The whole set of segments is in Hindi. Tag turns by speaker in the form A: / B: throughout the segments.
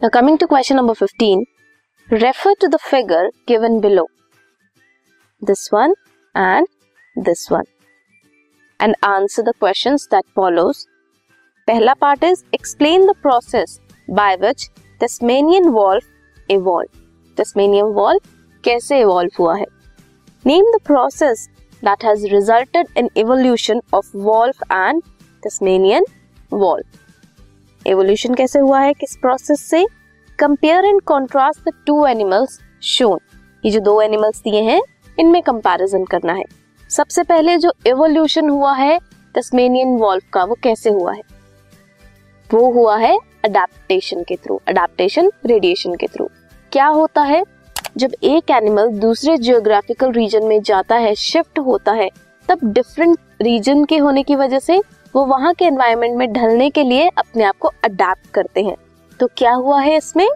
A: Now coming to question number 15, refer to the figure given below. This one and this one. And answer the questions that follows. पहला part is explain the process by which Tasmanian wolf evolved. Tasmanian wolf कैसे evolve हुआ है? Name the process that has resulted in evolution of wolf and Tasmanian wolf. Evolution कैसे हुआ है, किस प्रोसेस से? Compare and contrast the two animals shown ये जो दो एनिमल्स दिए हैं, इनमें कंपैरिजन करना है। सबसे पहले जो एवोल्यूशन हुआ है तस्मेनियन वॉल्व का, वो कैसे हुआ है? वो हुआ है अडेप्टेशन के थ्रू अडेप्टेशन रेडिएशन के थ्रू क्या होता है? जब एक एनिमल दूसरे जियोग्राफिकल रीजन में जाता है शिफ्ट होता है, तब डिफरेंट रीजन के होने की वजह से वो वहाँ के एनवायरमेंट में ढलने के लिए अपने आप को अडेप्ट करते हैं। तो क्या हुआ है इसमें?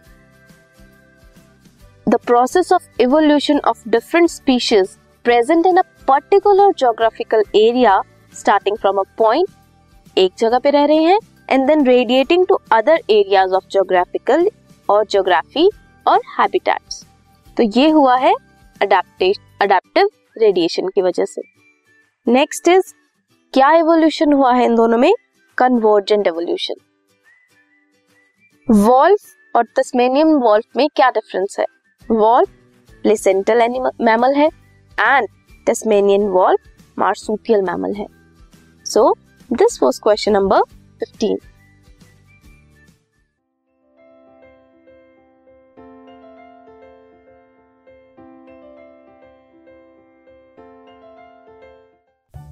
A: The process of evolution of different species present in a particular geographical area starting from a point एक जगह पे रह रहे हैं and then radiating to other areas of geographical और जोग्राफी और हैबिटेट्स तो ये हुआ है अडेप्टिव रेडिएशन की वजह से। नेक्स्ट इज़ क्या एवोल्यूशन हुआ है इन दोनों में? कन्वर्जेंट एवोल्यूशन वॉल्फ और तस्मेनियम वॉल्फ में क्या डिफरेंस है? वॉल्फ प्लेसेंटल मैमल है and Tasmanian wolf marsupial mammal है. So this was question number
B: fifteen